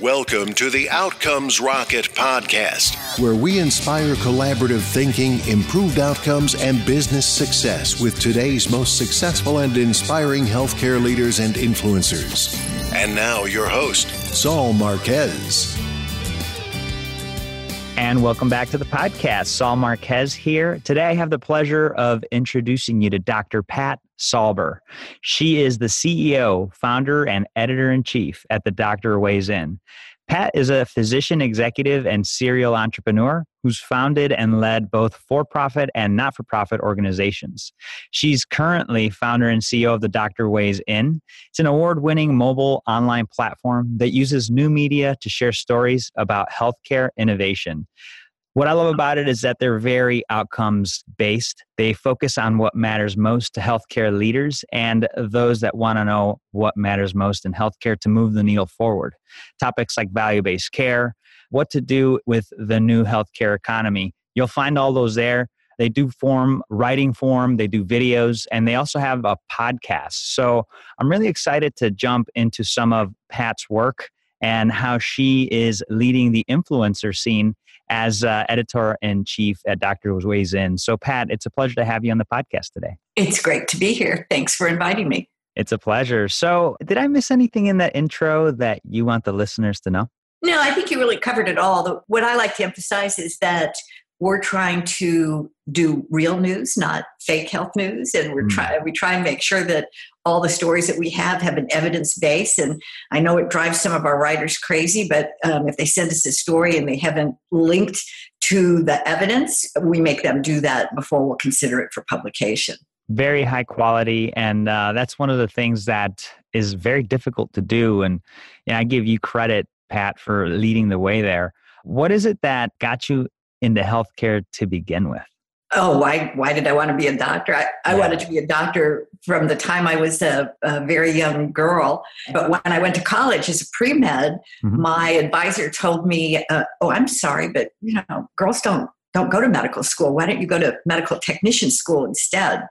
Welcome to the Outcomes Rocket podcast, where we inspire collaborative thinking, improved outcomes, and business success with today's most successful and inspiring healthcare leaders and influencers. And now, your host, Saul Marquez. And welcome back to the podcast. Saul Marquez here. Today, I have the pleasure of introducing you to Dr. Pat Salber. She is the CEO, founder, and editor in chief at The Doctor Weighs In. Pat is a physician executive and serial entrepreneur who's founded and led both for profit and not for profit organizations. She's currently founder and CEO of The Doctor Weighs In. It's an award winning mobile online platform that uses new media to share stories about healthcare innovation. What I love about it is that they're very outcomes based. They focus on what matters most to healthcare leaders and those that want to know what matters most in healthcare to move the needle forward. Topics like value based care, what to do with the new healthcare economy. You'll find all those there. They do form writing form, they do videos, and they also have a podcast. So I'm really excited to jump into some of Pat's work and how she is leading the influencer scene as uh, editor in chief at Dr. Weighs In. So, Pat, it's a pleasure to have you on the podcast today. It's great to be here. Thanks for inviting me. It's a pleasure. So, did I miss anything in that intro that you want the listeners to know? No, I think you really covered it all. What I like to emphasize is that we're trying to do real news, not fake health news, and we're mm. try we try and make sure that all the stories that we have have an evidence base. And I know it drives some of our writers crazy, but um, if they send us a story and they haven't linked to the evidence, we make them do that before we'll consider it for publication. Very high quality, and uh, that's one of the things that is very difficult to do. And I give you credit, Pat, for leading the way there. What is it that got you into healthcare to begin with? Oh, why, why did I want to be a doctor? I, I yeah. wanted to be a doctor from the time I was a, a, very young girl. But when I went to college as a pre med, mm-hmm. my advisor told me, uh, Oh, I'm sorry, but you know, girls don't, don't go to medical school. Why don't you go to medical technician school instead?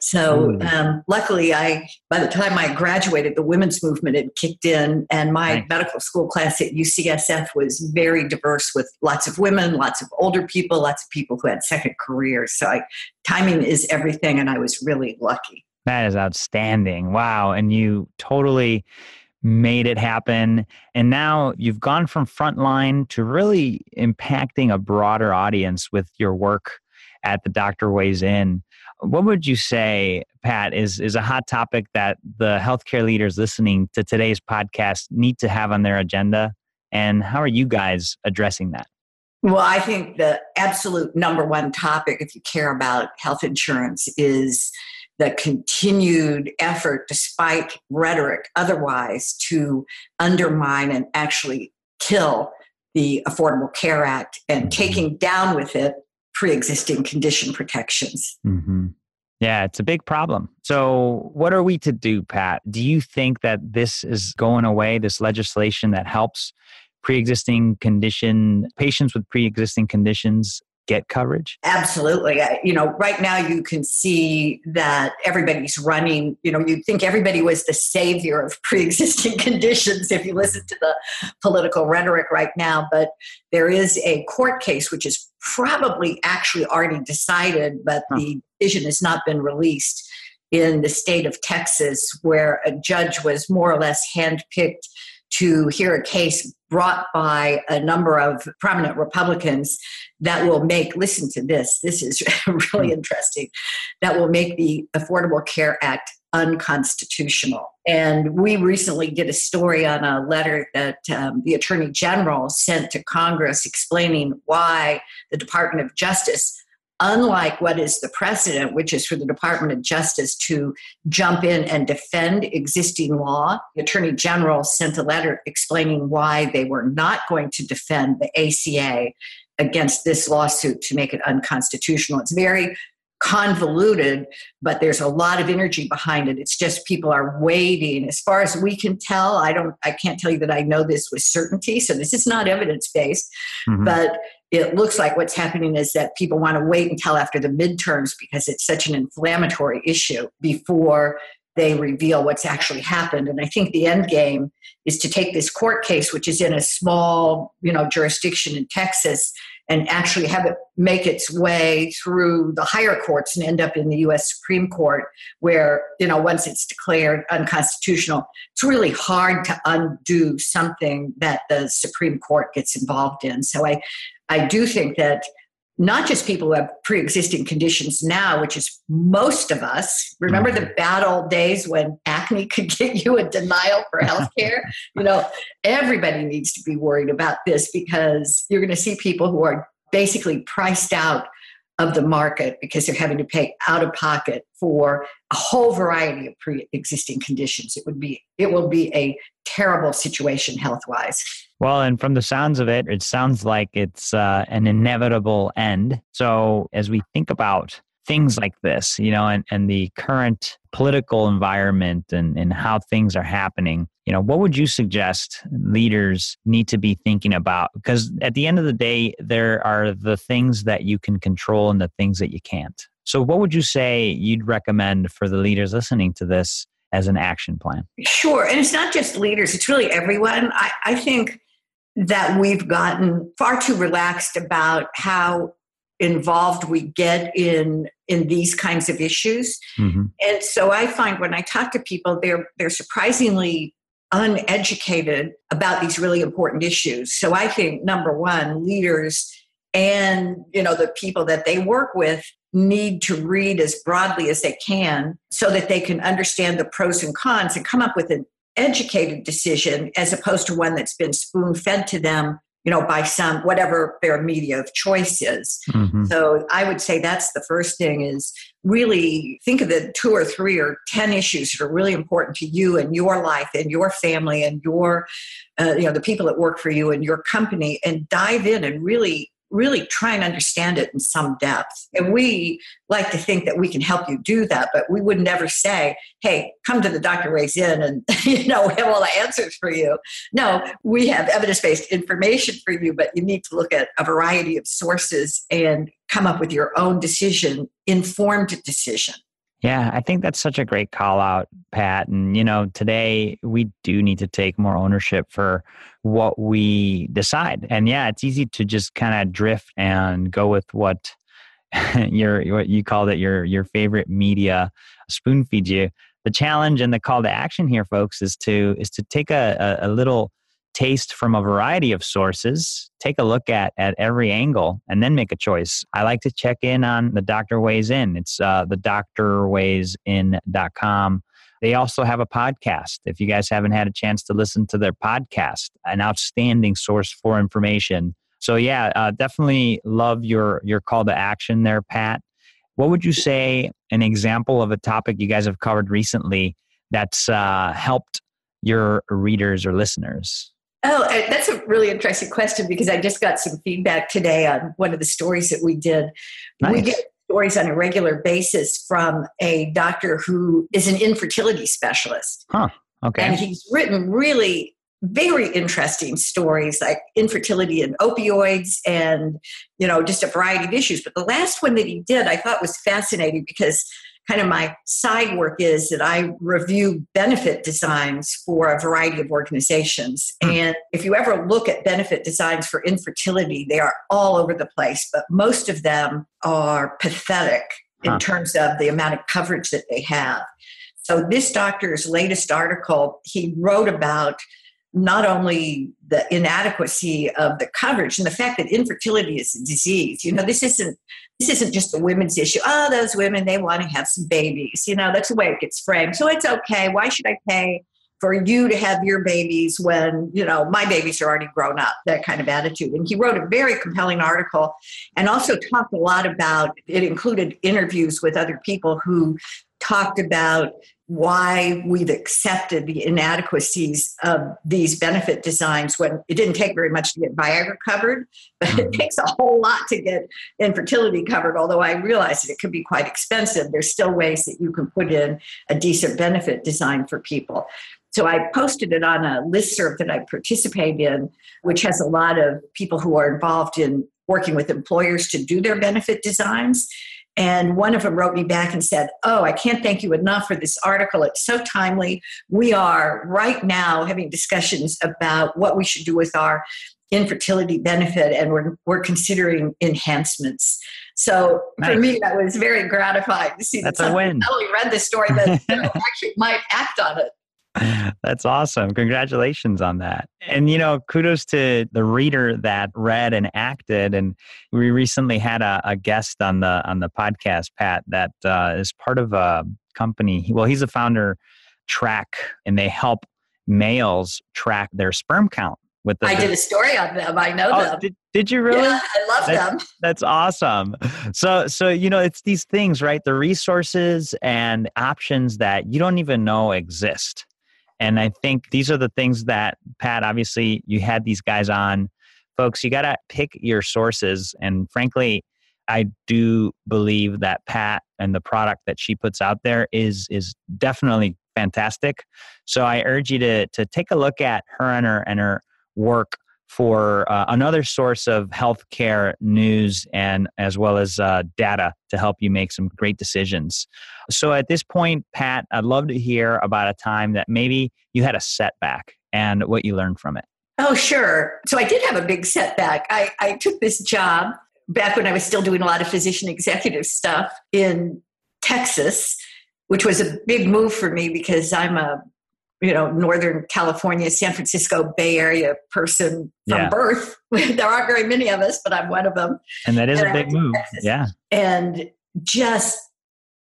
So hmm. um, luckily, I by the time I graduated, the women's movement had kicked in, and my nice. medical school class at UCSF was very diverse with lots of women, lots of older people, lots of people who had second careers. So I, timing is everything, and I was really lucky. That is outstanding! Wow, and you totally made it happen. And now you've gone from frontline to really impacting a broader audience with your work at the Doctor Weighs In. What would you say, Pat, is, is a hot topic that the healthcare leaders listening to today's podcast need to have on their agenda? And how are you guys addressing that? Well, I think the absolute number one topic, if you care about health insurance, is the continued effort, despite rhetoric otherwise, to undermine and actually kill the Affordable Care Act and mm-hmm. taking down with it pre-existing condition protections. Mm-hmm. Yeah, it's a big problem. So, what are we to do, Pat? Do you think that this is going away, this legislation that helps pre existing condition patients with pre existing conditions get coverage? Absolutely. You know, right now you can see that everybody's running, you know, you'd think everybody was the savior of pre existing conditions if you listen to the political rhetoric right now. But there is a court case which is probably actually already decided, but huh. the decision has not been released in the state of Texas, where a judge was more or less handpicked to hear a case brought by a number of prominent Republicans that will make, listen to this, this is really hmm. interesting, that will make the Affordable Care Act unconstitutional. And we recently did a story on a letter that um, the Attorney General sent to Congress explaining why the Department of Justice unlike what is the precedent, which is for the Department of Justice to jump in and defend existing law, the Attorney General sent a letter explaining why they were not going to defend the ACA against this lawsuit to make it unconstitutional. It's very convoluted, but there's a lot of energy behind it. It's just people are waiting. As far as we can tell, I don't I can't tell you that I know this with certainty. So this is not evidence based, mm-hmm. but it looks like what's happening is that people want to wait until after the midterms because it's such an inflammatory issue before they reveal what's actually happened. And I think the end game is to take this court case, which is in a small, you know, jurisdiction in Texas, and actually have it make its way through the higher courts and end up in the US Supreme Court, where, you know, once it's declared unconstitutional, it's really hard to undo something that the Supreme Court gets involved in. So I, I do think that not just people who have pre-existing conditions now which is most of us remember the mm-hmm. bad old days when acne could get you a denial for health care you know everybody needs to be worried about this because you're going to see people who are basically priced out of the market because they're having to pay out of pocket for a whole variety of pre-existing conditions it would be it will be a terrible situation health wise well, and from the sounds of it, it sounds like it's uh, an inevitable end. So, as we think about things like this, you know, and, and the current political environment and, and how things are happening, you know, what would you suggest leaders need to be thinking about? Because at the end of the day, there are the things that you can control and the things that you can't. So, what would you say you'd recommend for the leaders listening to this as an action plan? Sure. And it's not just leaders, it's really everyone. I, I think that we've gotten far too relaxed about how involved we get in in these kinds of issues mm-hmm. and so i find when i talk to people they're they're surprisingly uneducated about these really important issues so i think number one leaders and you know the people that they work with need to read as broadly as they can so that they can understand the pros and cons and come up with an educated decision as opposed to one that's been spoon fed to them you know by some whatever their media of choice is mm-hmm. so i would say that's the first thing is really think of the two or three or ten issues that are really important to you and your life and your family and your uh, you know the people that work for you and your company and dive in and really really try and understand it in some depth. And we like to think that we can help you do that, but we would never say, hey, come to the Dr. Weighs In and, you know, we have all the answers for you. No, we have evidence based information for you, but you need to look at a variety of sources and come up with your own decision, informed decision. Yeah, I think that's such a great call out, Pat. And, you know, today we do need to take more ownership for what we decide. And yeah, it's easy to just kind of drift and go with what your what you called it your your favorite media spoon feeds you. The challenge and the call to action here, folks, is to is to take a, a, a little taste from a variety of sources, take a look at at every angle, and then make a choice. I like to check in on the Doctor Weighs In. It's uh, the drweighsin.com. They also have a podcast. If you guys haven't had a chance to listen to their podcast, an outstanding source for information. So yeah, uh, definitely love your your call to action there, Pat. What would you say an example of a topic you guys have covered recently that's uh, helped your readers or listeners? Oh, uh, that's a really interesting question because I just got some feedback today on one of the stories that we did. Nice. We get stories on a regular basis from a doctor who is an infertility specialist. Huh. Okay. And he's written really very interesting stories like infertility and opioids and you know just a variety of issues but the last one that he did i thought was fascinating because kind of my side work is that I review benefit designs for a variety of organizations. Mm. And if you ever look at benefit designs for infertility, they are all over the place, but most of them are pathetic huh. in terms of the amount of coverage that they have. So, this doctor's latest article, he wrote about not only the inadequacy of the coverage and the fact that infertility is a disease. You know, this isn't this isn't just a women's issue. Oh, those women they want to have some babies. You know, that's the way it gets framed. So it's okay. Why should I pay for you to have your babies when you know my babies are already grown up? That kind of attitude. And he wrote a very compelling article, and also talked a lot about. It included interviews with other people who talked about why we've accepted the inadequacies of these benefit designs when it didn't take very much to get Viagra covered, but mm-hmm. it takes a whole lot to get infertility covered. Although I realize that it could be quite expensive, there's still ways that you can put in a decent benefit design for people. So I posted it on a listserv that I participate in, which has a lot of people who are involved in working with employers to do their benefit designs. And one of them wrote me back and said, Oh, I can't thank you enough for this article. It's so timely. We are right now having discussions about what we should do with our infertility benefit, and we're, we're considering enhancements. So nice. for me, that was very gratifying to see That's that a win. not only read the story, but actually might act on it. That's awesome. Congratulations on that. And, you know, kudos to the reader that read and acted. And we recently had a, a guest on the on the podcast, Pat, that uh, is part of a company. Well, he's a founder, Trak, and they help males track their sperm count. With the, I did a story on them. I know oh, them. Did, did you really? Yeah, I love that's, them. That's awesome. So, so you know, it's these things, right? The resources and options that you don't even know exist and I think these are the things that, Pat, obviously you had these guys on. Folks, you got to pick your sources. And frankly, I do believe that Pat and the product that she puts out there is is definitely fantastic. So I urge you to to take a look at her and her and her work for uh, another source of healthcare news and as well as uh, data to help you make some great decisions. So, at this point, Pat, I'd love to hear about a time that maybe you had a setback and what you learned from it. Oh, sure. So, I did have a big setback. I, I took this job back when I was still doing a lot of physician executive stuff in Texas, which was a big move for me because I'm a you know northern california san francisco bay area person from yeah. birth. There aren't very many of us but i'm one of them. And that is and a big move. Texas, yeah. and just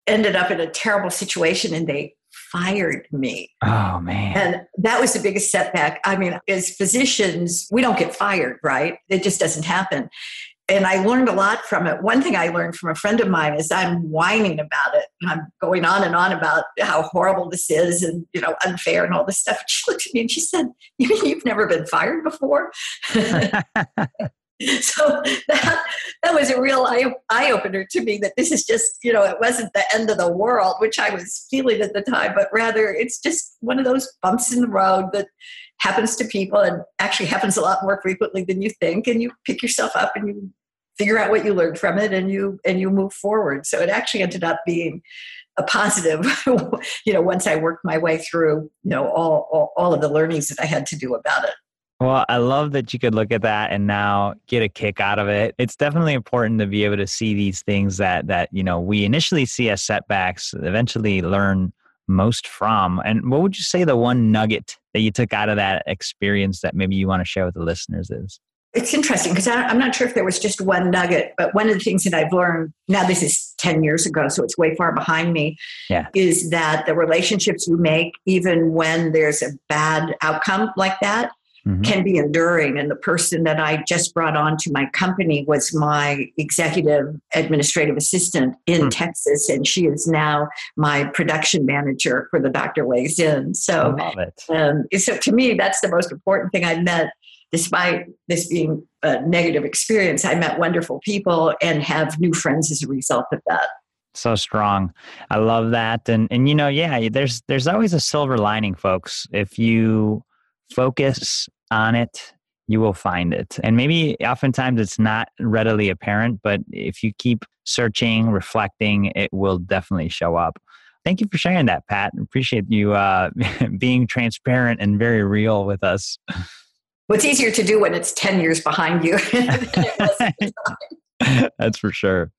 ended up in a terrible situation and they fired me. Oh man. And that was the biggest setback. I mean as physicians we don't get fired right? It just doesn't happen and I learned a lot from it. One thing I learned from a friend of mine is I'm whining about it. I'm going on and on about how horrible this is and you know unfair and all this stuff. She looked at me and she said, "You mean you've never been fired before?" so that that was a real eye opener to me. That this is just you know it wasn't the end of the world, which I was feeling at the time, but rather it's just one of those bumps in the road that happens to people and actually happens a lot more frequently than you think and you pick yourself up and you figure out what you learned from it and you and you move forward so it actually ended up being a positive you know once i worked my way through you know all, all, all of the learnings that i had to do about it well, I love that you could look at that and now get a kick out of it. It's definitely important to be able to see these things that that you know we initially see as setbacks, eventually learn most from. And what would you say the one nugget that you took out of that experience that maybe you want to share with the listeners is? It's interesting because I'm not sure if there was just one nugget, but one of the things that I've learned now, this is 10 years ago, so it's way far behind me, yeah. is that the relationships you make, even when there's a bad outcome like that, mm-hmm. can be enduring. And the person that I just brought on to my company was my executive administrative assistant in mm. Texas, and she is now my production manager for the Doctor Weighs In. So, um, so to me, that's the most important thing I met despite this being a negative experience, I met wonderful people and have new friends as a result of that. So strong. I love that. And and you know, yeah, there's there's always a silver lining, folks. If you focus on it, you will find it. And maybe oftentimes it's not readily apparent, but if you keep searching, reflecting, it will definitely show up. Thank you for sharing that, Pat. Appreciate you uh, being transparent and very real with us. What's easier to do when it's 10 years behind you That's for sure.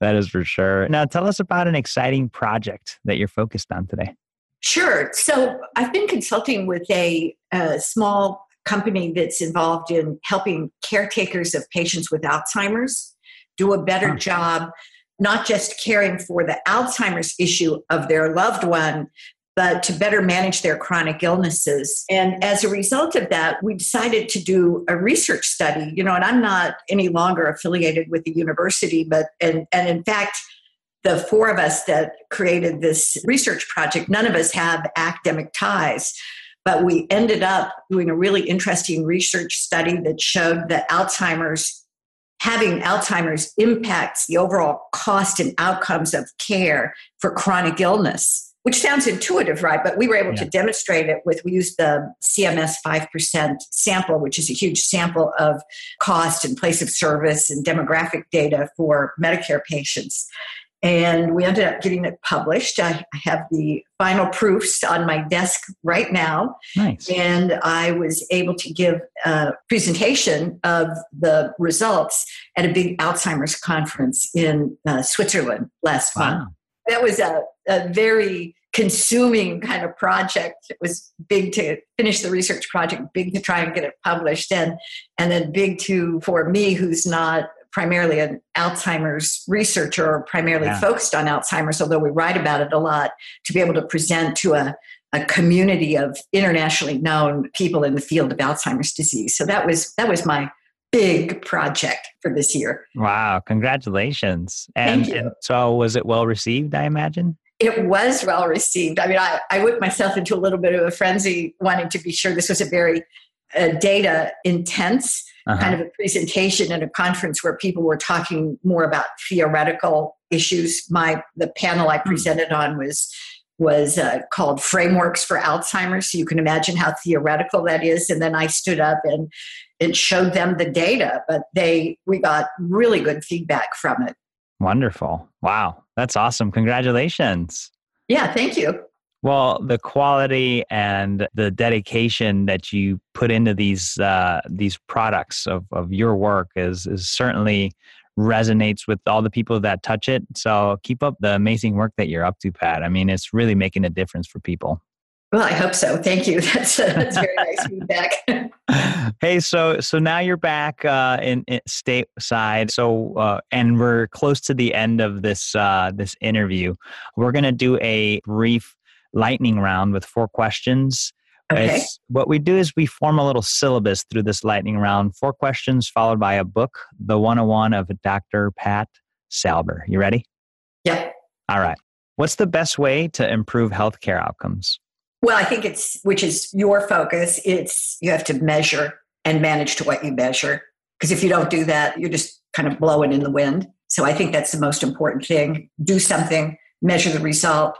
That is for sure. Now, tell us about an exciting project that you're focused on today. Sure. So, I've been consulting with a, a small company that's involved in helping caretakers of patients with Alzheimer's do a better job, not just caring for the Alzheimer's issue of their loved one, but to better manage their chronic illnesses. And as a result of that, we decided to do a research study. You know, and I'm not any longer affiliated with the university, but and and in fact, the four of us that created this research project, none of us have academic ties. But we ended up doing a really interesting research study that showed that Alzheimer's having Alzheimer's impacts the overall cost and outcomes of care for chronic illness which sounds intuitive, right? But we were able yeah. to demonstrate it with, we used the CMS 5% sample, which is a huge sample of cost and place of service and demographic data for Medicare patients. and we ended up getting it published. I have the final proofs on my desk right now. Nice. And I was able to give a presentation of the results at a big Alzheimer's conference in uh, Switzerland last wow. month. That was a, a very consuming kind of project. It was big to finish the research project, big to try and get it published, and and then big to for me who's not primarily an Alzheimer's researcher or primarily yeah. focused on Alzheimer's, although we write about it a lot, to be able to present to a, a community of internationally known people in the field of Alzheimer's disease. So that was that was my big project for this year. Wow, congratulations. And, and so was it well received, I imagine? It was well received. I mean, I, I whipped myself into a little bit of a frenzy wanting to be sure this was a very uh, data intense uh-huh. kind of a presentation at a conference where people were talking more about theoretical issues. My the panel I hmm. presented on was was uh, called frameworks for alzheimer's so you can imagine how theoretical that is and then i stood up and and showed them the data but they we got really good feedback from it wonderful wow that's awesome congratulations yeah thank you well, the quality and the dedication that you put into these uh, these products of, of your work is is certainly resonates with all the people that touch it. So keep up the amazing work that you're up to, Pat. I mean, it's really making a difference for people. Well, I hope so. Thank you. That's uh, that's very nice feedback. hey, so so now you're back uh, in, in stateside. So uh, and we're close to the end of this uh, this interview. We're gonna do a brief lightning round with four questions. Okay. It's, what we do is we form a little syllabus through this lightning round. Four questions followed by a book, The 101 of Dr. Pat Salber. You ready? Yep. All right. What's the best way to improve healthcare outcomes? Well, I think it's, which is your focus, it's you have to measure and manage to what you measure. Because if you don't do that, you're just kind of blowing in the wind. So I think that's the most important thing. Do something, measure the result,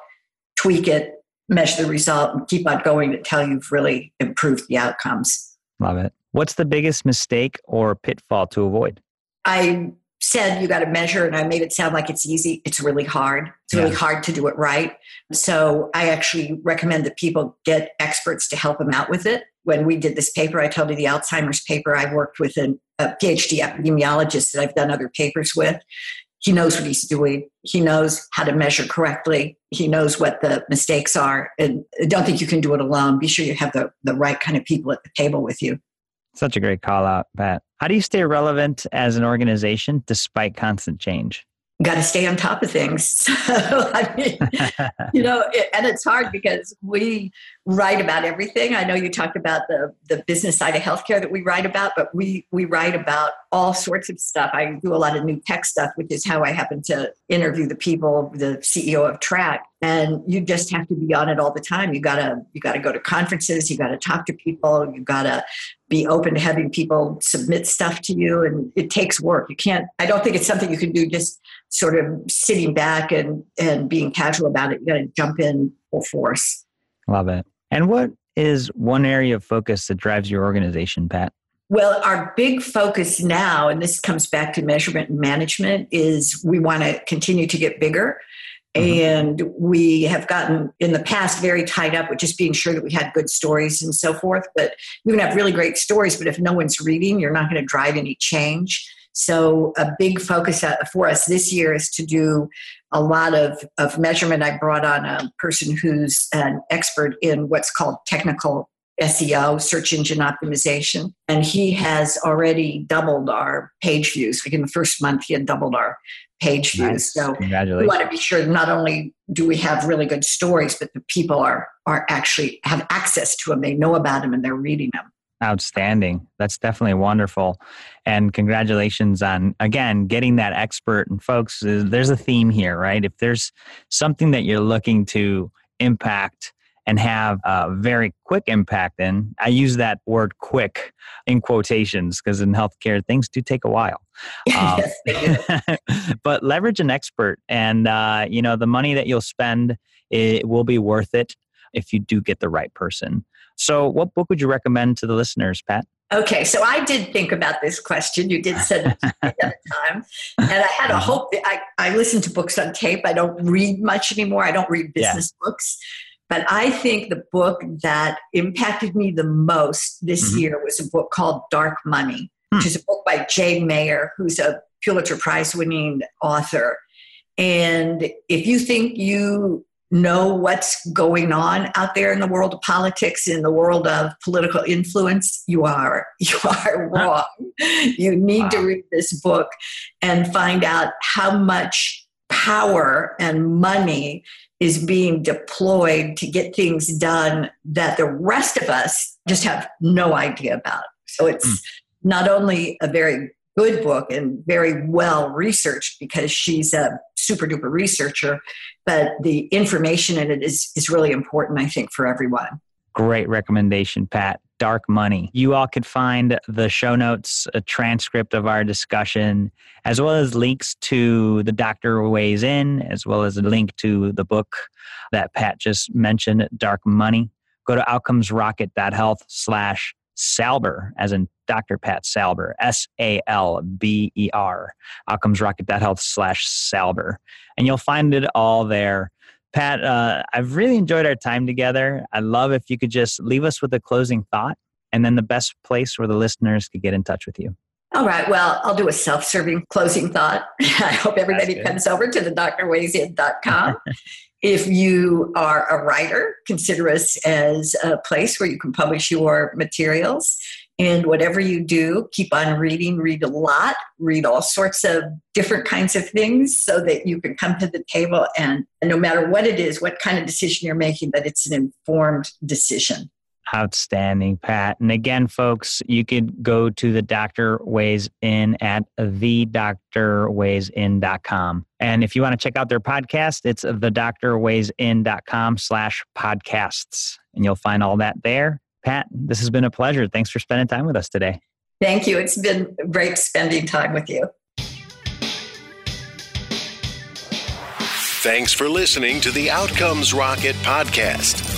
tweak it, measure the result and keep on going until you've really improved the outcomes. Love it. What's the biggest mistake or pitfall to avoid? I said you got to measure, and I made it sound like it's easy. It's really hard. It's yeah. really hard to do it right. So I actually recommend that people get experts to help them out with it. When we did this paper, I told you the Alzheimer's paper, I worked with an, a PhD epidemiologist that I've done other papers with. He knows what he's doing. He knows how to measure correctly. He knows what the mistakes are. And I don't think you can do it alone. Be sure you have the, the right kind of people at the table with you. Such a great call out, Pat. How do you stay relevant as an organization despite constant change? got to stay on top of things. So, I mean, you know, it, and it's hard because we write about everything. I know you talked about the the business side of healthcare that we write about, but we we write about all sorts of stuff. I do a lot of new tech stuff, which is how I happen to interview the people, the CEO of Trak. And you just have to be on it all the time. You gotta you gotta go to conferences. You gotta talk to people. You gotta be open to having people submit stuff to you, and it takes work. You can't. I don't think it's something you can do just sort of sitting back and and being casual about it. You got to jump in full force. Love it. And what is one area of focus that drives your organization, Pat? Well, our big focus now, and this comes back to measurement and management, is we want to continue to get bigger. Mm-hmm. And we have gotten in the past very tied up with just being sure that we had good stories and so forth. But you can have really great stories, but if no one's reading, you're not going to drive any change. So, a big focus uh, for us this year is to do a lot of, of measurement. I brought on a person who's an expert in what's called technical SEO, search engine optimization. And he has already doubled our page views. Like in the first month, he had doubled our page views. Nice. So we want to be sure not only do we have really good stories, but the people are are actually have access to them. They know about them and they're reading them. Outstanding. That's definitely wonderful. And congratulations on, again, getting that expert. And folks, there's a theme here, right? If there's something that you're looking to impact and have a very quick impact in, I use that word quick in quotations because in healthcare, things do take a while. Um, but leverage an expert and, uh, you know, the money that you'll spend, it will be worth it if you do get the right person. So, what book would you recommend to the listeners, Pat? Okay, so I did think about this question. You did send it to me at the time. And I had a Uh-huh. hope. I, I listen to books on tape. I don't read much anymore. I don't read Yeah. business books. But I think the book that impacted me the most this Mhm. year was a book called Dark Money, which Hmm. is a book by Jane Mayer, who's a Pulitzer Prize winning author. And if you think you know what's going on out there in the world of politics, in the world of political influence, you are you are wrong. You need to read this book and find out how much power and money is being deployed to get things done that the rest of us just have no idea about. So it's Mm. not only a very good book and very well researched because she's a super duper researcher, but the information in it is, is really important, I think, for everyone. Great recommendation, Pat. Dark Money. You all could find the show notes, a transcript of our discussion, as well as links to the Doctor Weighs In, as well as a link to the book that Pat just mentioned, Dark Money. Go to outcomesrocket.health slash Salber, as in Dr. Pat Salber, S A L B E R, outcomesrocket.health slash Salber. And you'll find it all there. Pat, uh, I've really enjoyed our time together. I'd love if you could just leave us with a closing thought and then the best place where the listeners could get in touch with you. All right. Well, I'll do a self serving closing thought. I hope everybody comes over to the drweighsin.com. if you are a writer, consider us as a place where you can publish your materials. And whatever you do, keep on reading, read a lot, read all sorts of different kinds of things so that you can come to the table and, no matter what it is, what kind of decision you're making, that it's an informed decision. Outstanding, Pat. And again, folks, you could go to the Doctor Weighs In at thedoctorweighsin.com. And if you want to check out their podcast, it's thedoctorweighsin.com slash podcasts. And you'll find all that there. Pat, this has been a pleasure. Thanks for spending time with us today. Thank you. It's been great spending time with you. Thanks for listening to the Outcomes Rocket podcast.